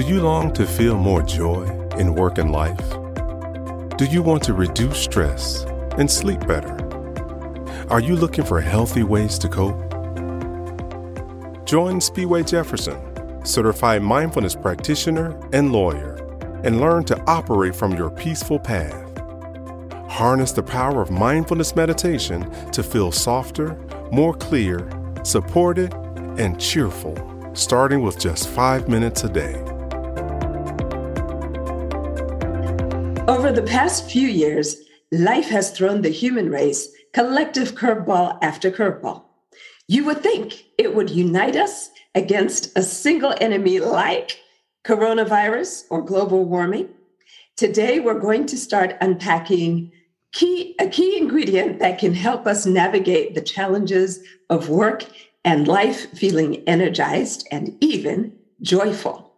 Do you long to feel more joy in work and life? Do you want to reduce stress and sleep better? Are you looking for healthy ways to cope? Join Spiwe Jefferson, certified mindfulness practitioner and lawyer, and learn to operate from your peaceful path. Harness the power of mindfulness meditation to feel softer, more clear, supported, and cheerful, starting with just five minutes a day. Over the past few years, life has thrown the human race collective curveball after curveball. You would think it would unite us against a single enemy like coronavirus or global warming. Today, we're going to start unpacking key, a key ingredient that can help us navigate the challenges of work and life feeling energized and even joyful.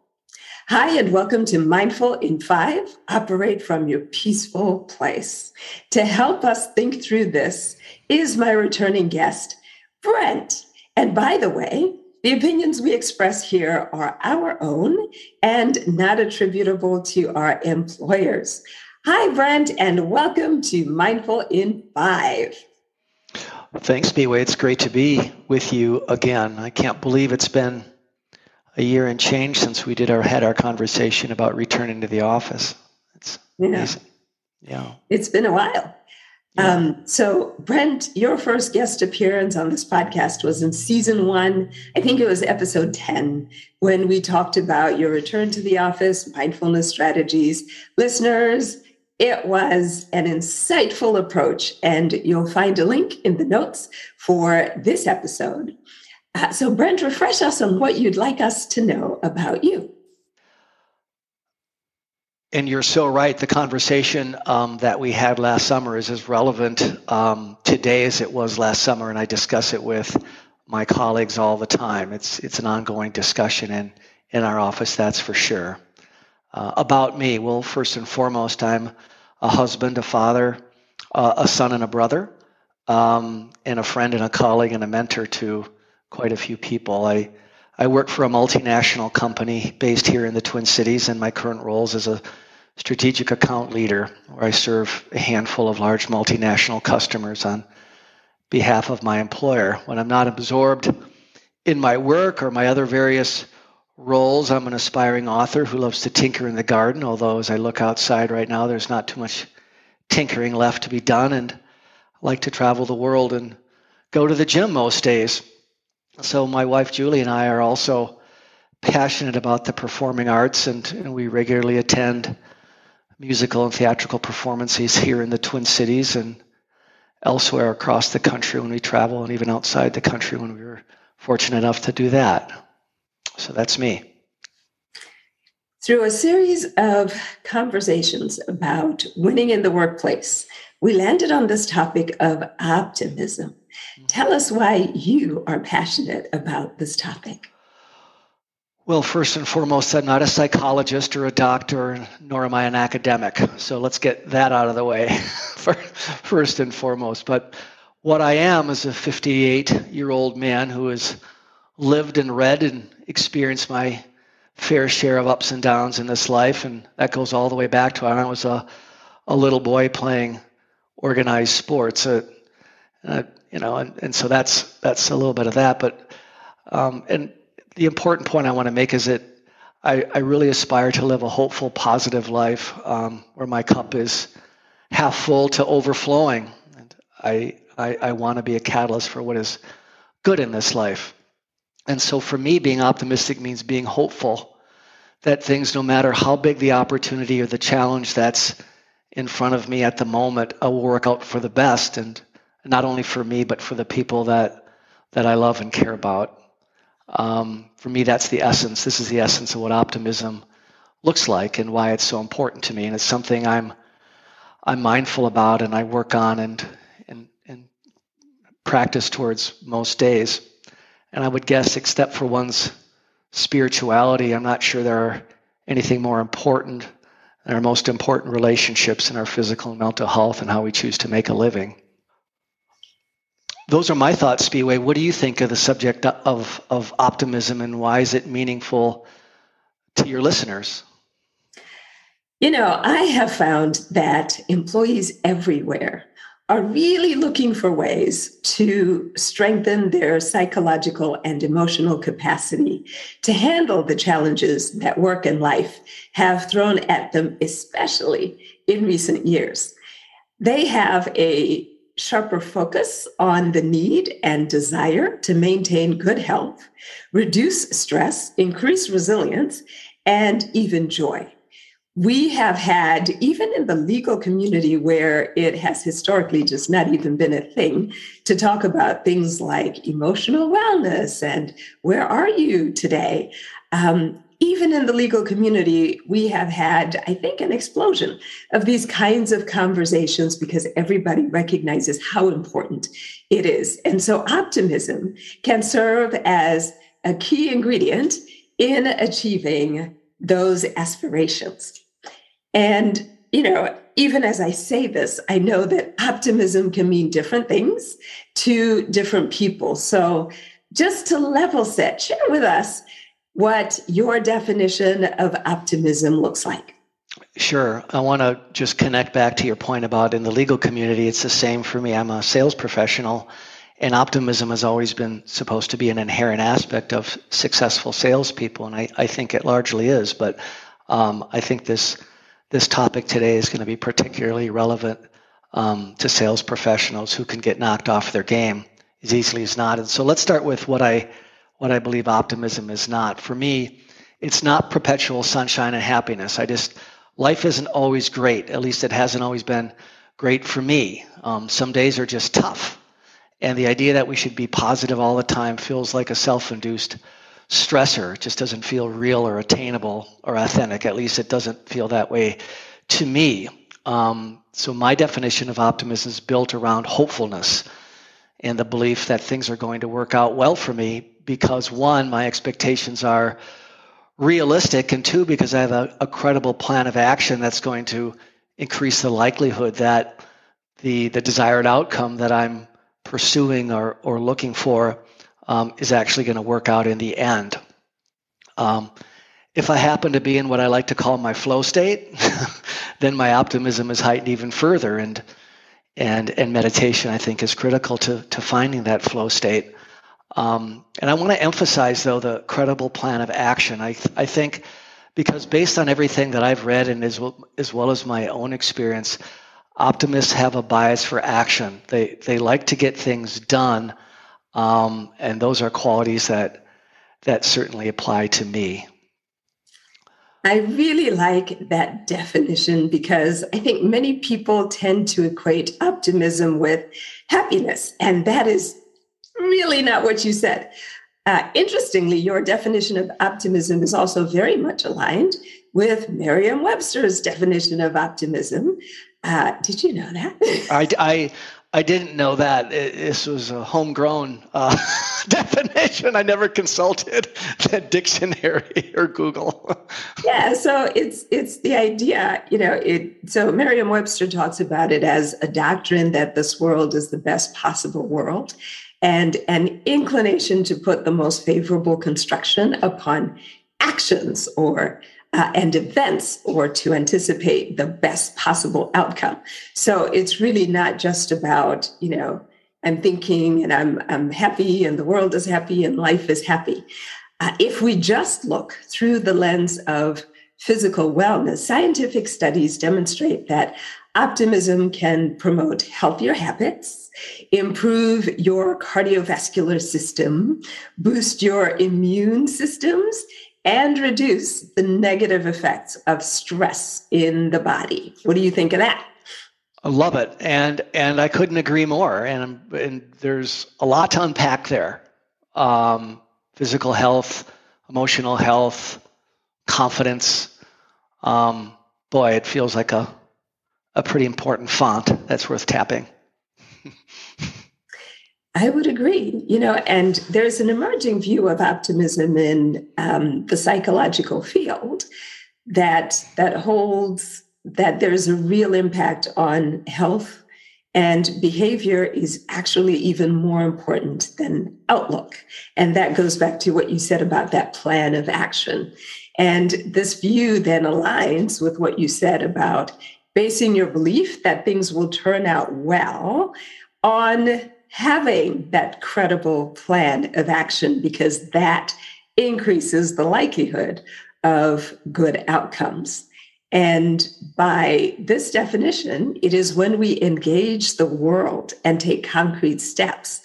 Hi, and welcome to Mindful in Five Operate from Your Peaceful Place. To help us think through this is my returning guest, Brent. And by the way, the opinions we express here are our own and not attributable to our employers. Hi, Brent, and welcome to Mindful in Five. Thanks, Spiwe. It's great to be with you again. I can't believe it's been a year and change since we did our had our conversation about returning to the office. It's yeah. amazing. Yeah. It's been a while. Yeah. Um, so, Brent, your first guest appearance on this podcast was in season one. I think it was episode 10, when we talked about your return to the office, mindfulness strategies. Listeners, it was an insightful approach, and you'll find a link in the notes for this episode. Uh, so, Brent, refresh us on what you'd like us to know about you. And you're so right. The conversation um, that we had last summer is as relevant um, today as it was last summer, and I discuss it with my colleagues all the time. It's it's an ongoing discussion in in our office, that's for sure. Uh, about me, well, first and foremost, I'm a husband, a father, uh, a son, and a brother, um, and a friend and a colleague and a mentor to quite a few people. I I work for a multinational company based here in the Twin Cities, and my current role is as a strategic account leader, where I serve a handful of large multinational customers on behalf of my employer. When I'm not absorbed in my work or my other various roles, I'm an aspiring author who loves to tinker in the garden, although as I look outside right now, there's not too much tinkering left to be done, and I like to travel the world and go to the gym most days. So my wife Julie and I are also passionate about the performing arts, and, and we regularly attend musical and theatrical performances here in the Twin Cities and elsewhere across the country when we travel, and even outside the country when we were fortunate enough to do that. So that's me. Through a series of conversations about winning in the workplace, we landed on this topic of optimism. Mm-hmm. Tell us why you are passionate about this topic. Well, first and foremost, I'm not a psychologist or a doctor, nor am I an academic. So let's get that out of the way first and foremost. But what I am is a 58 year old man who has lived and read and experienced my fair share of ups and downs in this life. And that goes all the way back to when I was a, a little boy playing organized sports. Uh, uh, you know, and, and so that's that's a little bit of that. But um, and the important point I want to make is that I, I really aspire to live a hopeful, positive life um, where my cup is half full to overflowing. And I, I, I want to be a catalyst for what is good in this life. And so for me, being optimistic means being hopeful that things, no matter how big the opportunity or the challenge that's in front of me at the moment, will work out for the best. And not only for me, but for the people that, that I love and care about. Um, for me, that's the essence. This is the essence of what optimism looks like and why it's so important to me. And it's something I'm I'm mindful about and I work on and and, and practice towards most days. And I would guess, except for one's spirituality, I'm not sure there are anything more important than our most important relationships in our physical and mental health and how we choose to make a living those are my thoughts, Spiwe. What do you think of the subject of, of optimism and why is it meaningful to your listeners? You know, I have found that employees everywhere are really looking for ways to strengthen their psychological and emotional capacity to handle the challenges that work and life have thrown at them, especially in recent years. They have a sharper focus on the need and desire to maintain good health, reduce stress, increase resilience, and even joy. We have had, even in the legal community where it has historically just not even been a thing, to talk about things like emotional wellness and where are you today? Um, even in the legal community, we have had, I think, an explosion of these kinds of conversations because everybody recognizes how important it is. And so optimism can serve as a key ingredient in achieving those aspirations. And, you know, even as I say this, I know that optimism can mean different things to different people. So just to level set, share with us what your definition of optimism looks like. Sure. I want to just connect back to your point about in the legal community, it's the same for me. I'm a sales professional, and optimism has always been supposed to be an inherent aspect of successful salespeople, and I, I think it largely is. But um, I think this this topic today is going to be particularly relevant um, to sales professionals who can get knocked off their game as easily as not. And so let's start with what I what I believe optimism is not. For me, it's not perpetual sunshine and happiness. I just, life isn't always great. At least it hasn't always been great for me. Um, some days are just tough. And the idea that we should be positive all the time feels like a self induced stressor. It just doesn't feel real or attainable or authentic. At least it doesn't feel that way to me. Um, so, my definition of optimism is built around hopefulness and the belief that things are going to work out well for me because one, my expectations are realistic, and two, because I have a, a credible plan of action that's going to increase the likelihood that the the desired outcome that I'm pursuing or or looking for um, is actually going to work out in the end. Um, if I happen to be in what I like to call my flow state, then my optimism is heightened even further, and and and meditation I think is critical to to finding that flow state. Um, and I want to emphasize, though, the credible plan of action. I, I think because based on everything that I've read and as well, as well as my own experience, optimists have a bias for action. They, they like to get things done, um, and those are qualities that, that certainly apply to me. I really like that definition because I think many people tend to equate optimism with happiness, and that is really not what you said. Uh, interestingly, your definition of optimism is also very much aligned with Merriam Webster's definition of optimism. Uh, did you know that? I, I, I didn't know that. this was a homegrown uh, definition. I never consulted the dictionary or Google. yeah, so it's it's the idea, you know, it so Merriam-Webster talks about it as a doctrine that this world is the best possible world and an inclination to put the most favorable construction upon actions or uh, and events or to anticipate the best possible outcome. So it's really not just about, you know, I'm thinking and I'm, I'm happy and the world is happy and life is happy. Uh, if we just look through the lens of physical wellness, scientific studies demonstrate that optimism can promote healthier habits, improve your cardiovascular system, boost your immune systems, and reduce the negative effects of stress in the body. What do you think of that? I love it, and and I couldn't agree more. And and there's a lot to unpack there: um, physical health, emotional health, confidence. Um, boy, it feels like a a pretty important font that's worth tapping. I would agree. You know, and there's an emerging view of optimism in um, the psychological field that that holds that there's a real impact on health and behavior is actually even more important than outlook. And that goes back to what you said about that plan of action. And this view then aligns with what you said about basing your belief that things will turn out well on having that credible plan of action, because that increases the likelihood of good outcomes. And by this definition, it is when we engage the world and take concrete steps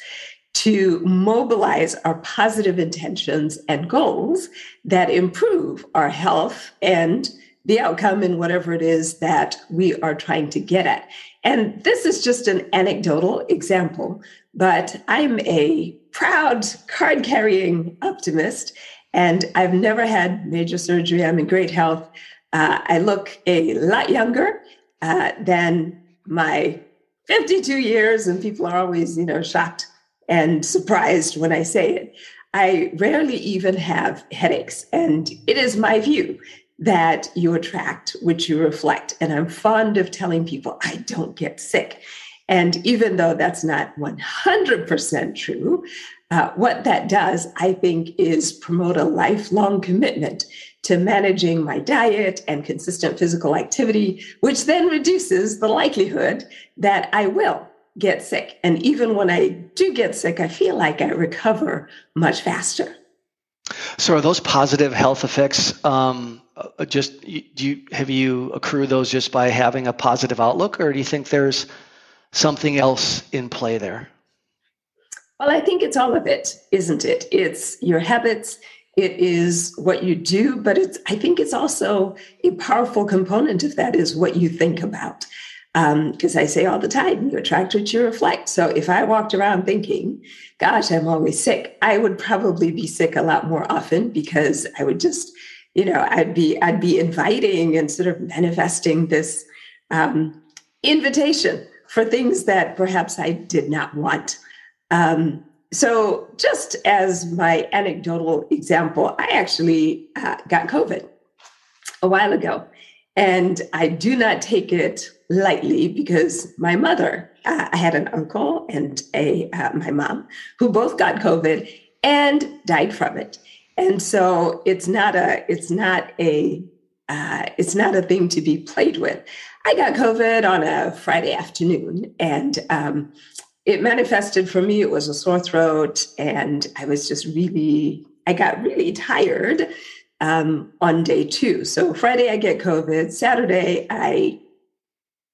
to mobilize our positive intentions and goals that improve our health and the outcome in whatever it is that we are trying to get at. And this is just an anecdotal example, but I'm a proud card carrying optimist, and I've never had major surgery. I'm in great health. Uh, I look a lot younger uh, than my 52 years, and people are always, you know, shocked and surprised when I say it. I rarely even have headaches, and it is my view that you attract which you reflect. And I'm fond of telling people I don't get sick. And even though that's not 100% true, uh, what that does, I think, is promote a lifelong commitment to managing my diet and consistent physical activity, which then reduces the likelihood that I will get sick. And even when I do get sick, I feel like I recover much faster. So, are those positive health effects um, uh, just do you have you accrued those just by having a positive outlook, or do you think there's something else in play there? Well, I think it's all of it, isn't it? It's your habits, it is what you do, but it's I think it's also a powerful component of that is what you think about. Because um, I say all the time, you attract what you reflect. So if I walked around thinking, gosh, I'm always sick, I would probably be sick a lot more often because I would just, you know, I'd be I'd be inviting and sort of manifesting this um, invitation for things that perhaps I did not want. Um, so, just as my anecdotal example, I actually uh, got COVID a while ago. And I do not take it lightly because my mother, uh, I had an uncle and a uh, my mom who both got COVID and died from it. And so it's not a it's not a uh, it's not a thing to be played with. I got COVID on a Friday afternoon, and um, it manifested for me. It was a sore throat, and I was just really, I got really tired um, on day two. So Friday, I get COVID. Saturday, I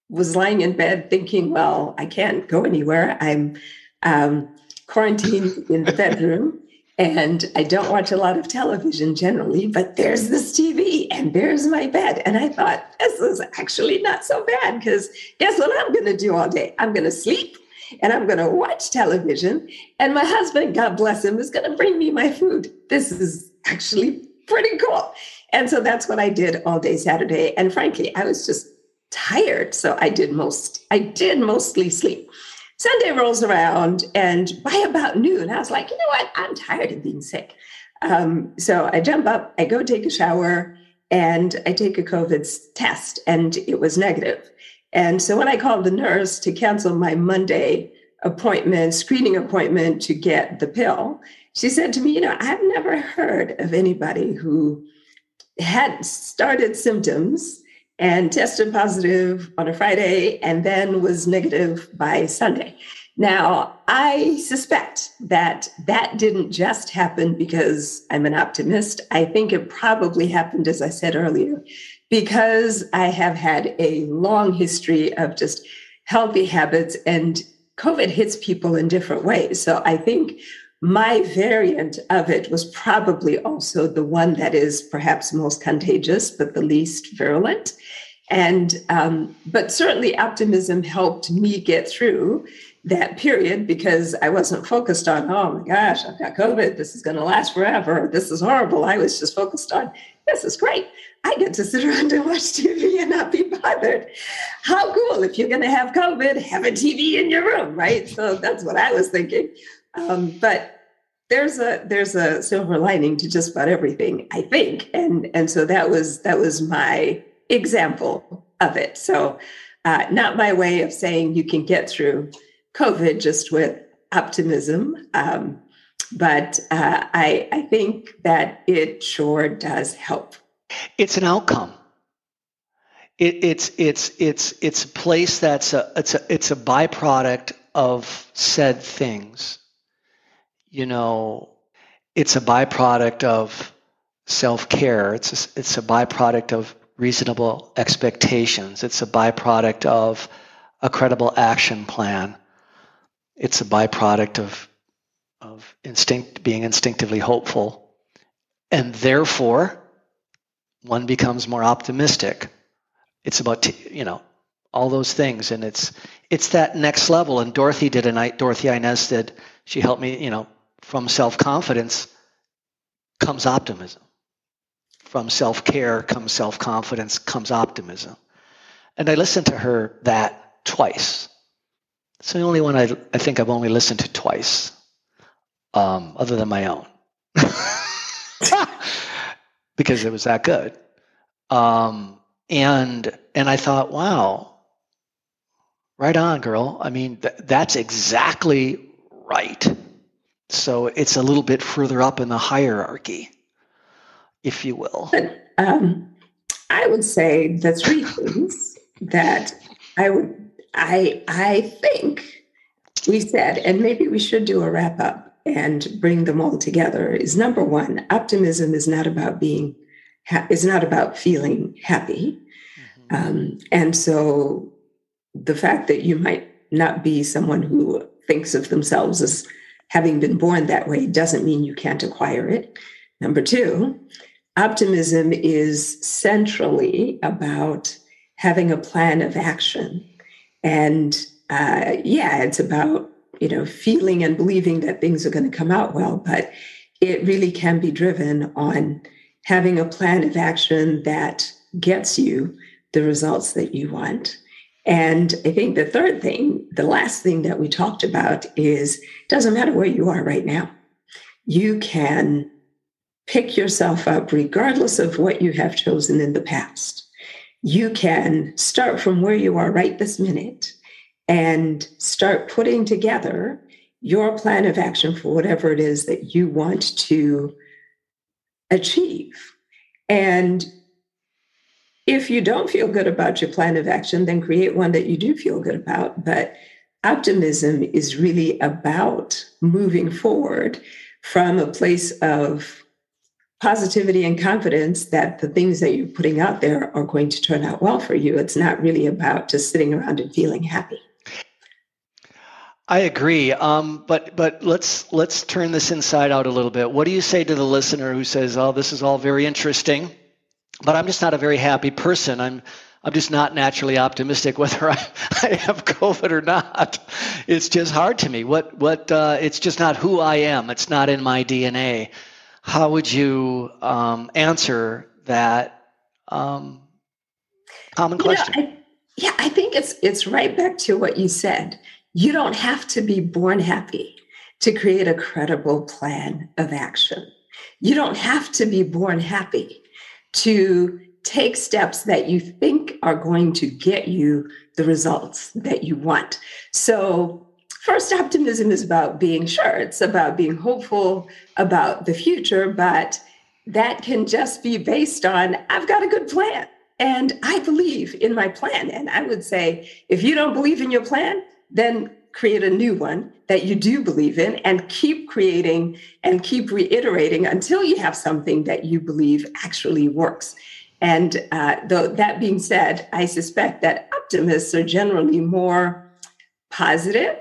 was lying in bed thinking, well, I can't go anywhere. I'm um, quarantined in the bedroom. And I don't watch a lot of television generally, but there's this TV and there's my bed. And I thought, this is actually not so bad because guess what I'm going to do all day? I'm going to sleep and I'm going to watch television. And my husband, God bless him, is going to bring me my food. This is actually pretty cool. And so that's what I did all day Saturday. And frankly, I was just tired. So I did most, I did mostly sleep. Sunday rolls around, and by about noon, I was like, you know what? I'm tired of being sick. Um, so I jump up, I go take a shower, and I take a COVID test, and it was negative. And so when I called the nurse to cancel my Monday appointment, screening appointment to get the pill, she said to me, You know, I've never heard of anybody who had started symptoms and tested positive on a Friday and then was negative by Sunday. Now, I suspect that that didn't just happen because I'm an optimist. I think it probably happened, as I said earlier, because I have had a long history of just healthy habits and COVID hits people in different ways. So I think my variant of it was probably also the one that is perhaps most contagious, but the least virulent. And, um, but certainly optimism helped me get through that period because I wasn't focused on, oh my gosh, I've got COVID. This is going to last forever. This is horrible. I was just focused on, this is great. I get to sit around and watch TV and not be bothered. How cool. If you're going to have COVID, have a TV in your room, right? So that's what I was thinking. Um, but there's a there's a silver lining to just about everything, I think, and and so that was that was my example of it. So, uh, not my way of saying you can get through COVID just with optimism, um, but uh, I I think that it sure does help It's an outcome. It, it's it's it's it's a place that's a it's a it's a byproduct of said things. You know, it's a byproduct of self care. It's a, it's a byproduct of reasonable expectations. It's a byproduct of a credible action plan. It's a byproduct of of instinct being instinctively hopeful, and therefore one becomes more optimistic. It's about you know all those things, and it's it's that next level. And Dorothy did a night. Dorothy Inez did. She helped me. You know, from self confidence comes optimism. From self care comes self confidence comes optimism. And I listened to her that twice. It's the only one I, I think I've only listened to twice, um, other than my own, because it was that good. Um, and and I thought, wow, right on, girl. I mean, th- that's exactly right. So it's a little bit further up in the hierarchy, if you will. But, um, I would say the three things that I would I I think we said, and maybe we should do a wrap up and bring them all together. Is number one, optimism is not about being ha- is not about feeling happy, mm-hmm. um, and so the fact that you might not be someone who thinks of themselves as having been born that way doesn't mean you can't acquire it. Number two, optimism is centrally about having a plan of action. And uh, yeah, it's about, you know, feeling and believing that things are going to come out well, but it really can be driven on having a plan of action that gets you the results that you want. And I think the third thing, the last thing that we talked about is it doesn't matter where you are right now. You can pick yourself up regardless of what you have chosen in the past. You can start from where you are right this minute and start putting together your plan of action for whatever it is that you want to achieve. And if you don't feel good about your plan of action, then create one that you do feel good about. But optimism is really about moving forward from a place of positivity and confidence that the things that you're putting out there are going to turn out well for you. It's not really about just sitting around and feeling happy. I agree, um, but but let's let's turn this inside out a little bit. What do you say to the listener who says, "Oh, this is all very interesting, but I'm just not a very happy person. I'm I'm just not naturally optimistic whether I, I have COVID or not. It's just hard to me. What what uh, it's just not who I am. It's not in my DNA. How would you um, answer that um, common question? You know, I, yeah, I think it's it's right back to what you said. You don't have to be born happy to create a credible plan of action. You don't have to be born happy to take steps that you think are going to get you the results that you want. So, first, optimism is about being sure, it's about being hopeful about the future, but that can just be based on I've got a good plan and I believe in my plan. And I would say, if you don't believe in your plan, then create a new one that you do believe in and keep creating and keep reiterating until you have something that you believe actually works. And uh, though that being said, I suspect that optimists are generally more positive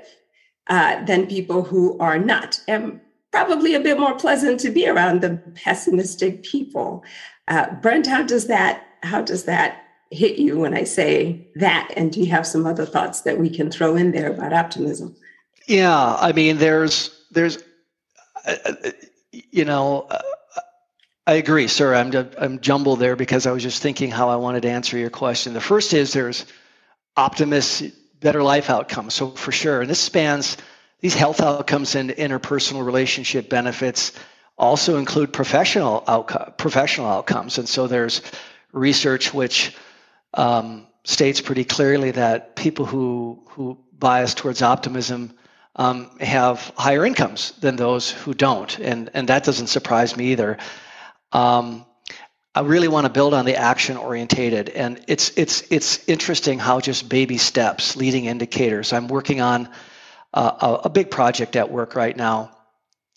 uh, than people who are not, and probably a bit more pleasant to be around the pessimistic people. Uh, Brent, how does that how does that hit you when I say that? And do you have some other thoughts that we can throw in there about optimism? Yeah, I mean, there's there's, uh, uh you know, uh, I agree, sir. I'm I'm jumbled there because I was just thinking how I wanted to answer your question. The first is there's optimists, better life outcomes. So for sure, and this spans these health outcomes and interpersonal relationship benefits also include professional outcome, professional outcomes. And so there's research which um, states pretty clearly that people who who bias towards optimism um, have higher incomes than those who don't, and and that doesn't surprise me either. Um, I really want to build on the action orientated, and it's it's it's interesting how just baby steps, leading indicators. I'm working on a, a big project at work right now,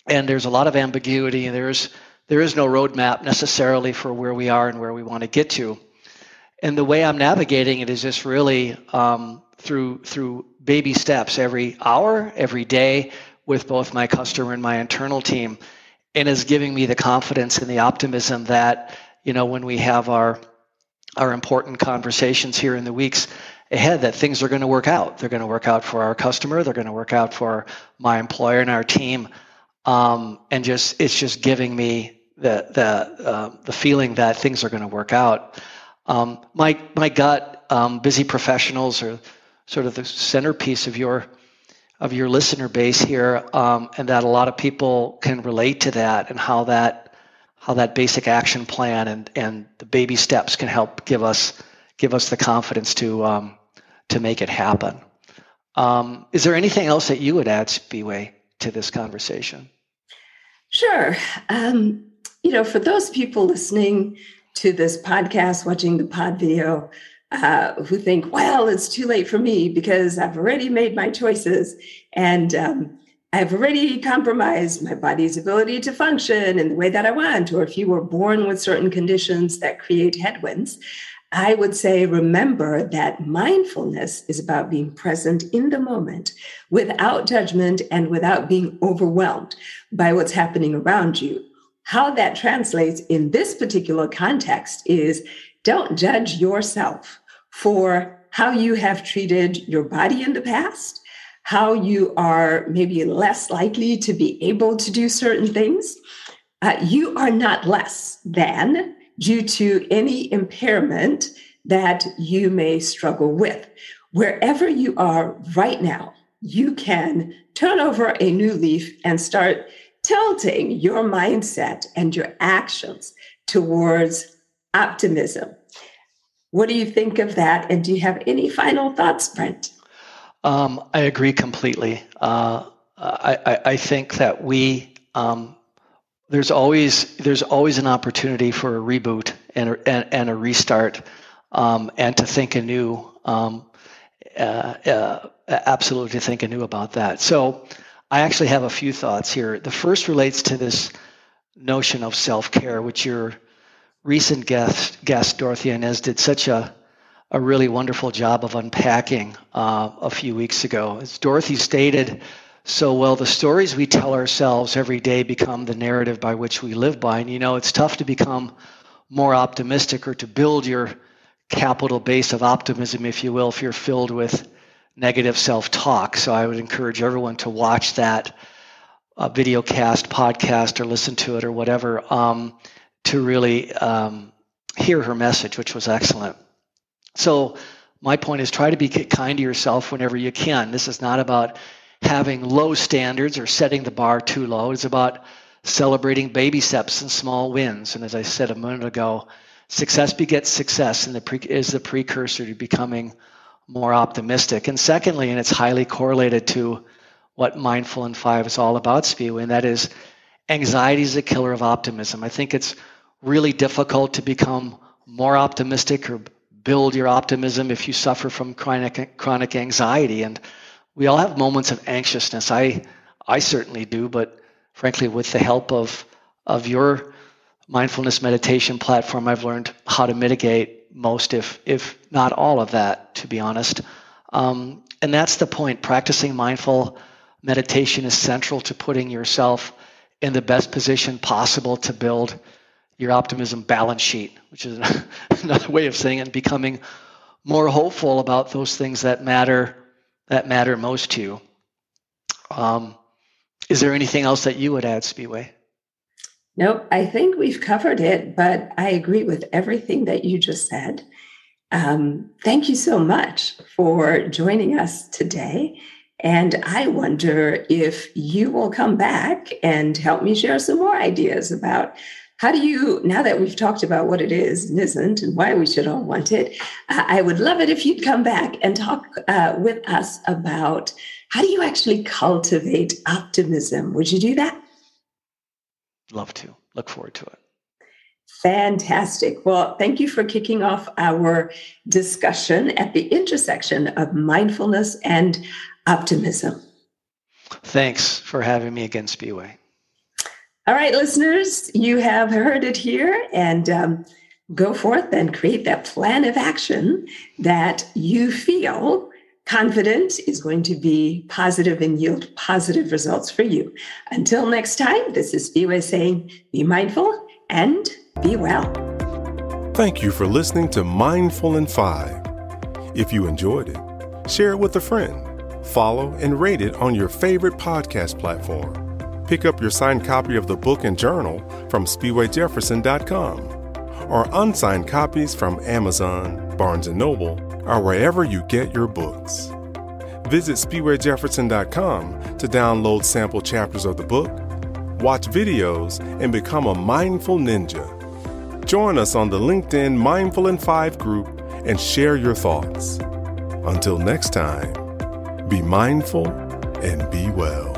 and there's a lot of ambiguity. There's there is no roadmap necessarily for where we are and where we want to get to, and the way I'm navigating it is just really um, through through baby steps every hour, every day, with both my customer and my internal team, and is giving me the confidence and the optimism that you know, when we have our our important conversations here in the weeks ahead that things are going to work out. They're going to work out for our customer. They're going to work out for my employer and our team. Um, and just it's just giving me the the uh, the feeling that things are going to work out. Um, my my gut, um, busy professionals are sort of the centerpiece of your of your listener base here, um, and that a lot of people can relate to that and how that how that basic action plan and, and the baby steps can help give us give us the confidence to um, to make it happen. Um, is there anything else that you would add, Spiwe, to this conversation? Sure. Um, you know, for those people listening to this podcast, watching the pod video, uh, who think, well, it's too late for me because I've already made my choices. And um, I've already compromised my body's ability to function in the way that I want, or if you were born with certain conditions that create headwinds, I would say remember that mindfulness is about being present in the moment without judgment and without being overwhelmed by what's happening around you. How that translates in this particular context is don't judge yourself for how you have treated your body in the past how you are maybe less likely to be able to do certain things, uh, you are not less than due to any impairment that you may struggle with. Wherever you are right now, you can turn over a new leaf and start tilting your mindset and your actions towards optimism. What do you think of that? And do you have any final thoughts, Brent? Um, I agree completely. Uh, I, I, think that we um, there's always there's always an opportunity for a reboot and a, and, and a restart um, and to think anew. Um, uh, uh, absolutely think anew about that. So I actually have a few thoughts here. The first relates to this notion of self care, which your recent guest guest Dorothy Inez did such a a really wonderful job of unpacking uh, a few weeks ago. As Dorothy stated so well, the stories we tell ourselves every day become the narrative by which we live by. And you know, it's tough to become more optimistic or to build your capital base of optimism, if you will, if you're filled with negative self talk. So I would encourage everyone to watch that uh, video cast, podcast, or listen to it or whatever um, to really um, hear her message, which was excellent. So my point is try to be kind to yourself whenever you can. This is not about having low standards or setting the bar too low. It's about celebrating baby steps and small wins. And as I said a minute ago, success begets success and the pre- is the precursor to becoming more optimistic. And secondly, and it's highly correlated to what Mindful in Five is all about, Spiwe, and that is anxiety is a killer of optimism. I think it's really difficult to become more optimistic or build your optimism if you suffer from chronic chronic anxiety and we all have moments of anxiousness i i certainly do but frankly with the help of of your mindfulness meditation platform i've learned how to mitigate most if if not all of that to be honest um, and that's the point practicing mindful meditation is central to putting yourself in the best position possible to build your optimism balance sheet, which is another way of saying it, becoming more hopeful about those things that matter that matter most to you. Um, is there anything else that you would add, Spiwe? Nope, I think we've covered it, but I agree with everything that you just said. Um, thank you so much for joining us today. And I wonder if you will come back and help me share some more ideas about how do you, now that we've talked about what it is and isn't and why we should all want it, I would love it if you'd come back and talk uh, with us about how do you actually cultivate optimism? Would you do that? Love to. Look forward to it. Fantastic. Well, thank you for kicking off our discussion at the intersection of mindfulness and optimism. Thanks for having me again, Spiwe. All right, listeners, you have heard it here, and um, go forth and create that plan of action that you feel confident is going to be positive and yield positive results for you. Until next time, this is Spiwe saying, be mindful and be well. Thank you for listening to Mindful in Five. If you enjoyed it, share it with a friend, follow and rate it on your favorite podcast platform. Pick up your signed copy of the book and journal from SpiweJefferson.com or unsigned copies from Amazon, Barnes & Noble, or wherever you get your books. Visit SpiweJefferson.com to download sample chapters of the book, watch videos, and become a mindful ninja. Join us on the LinkedIn Mindful in 5 group and share your thoughts. Until next time, be mindful and be well.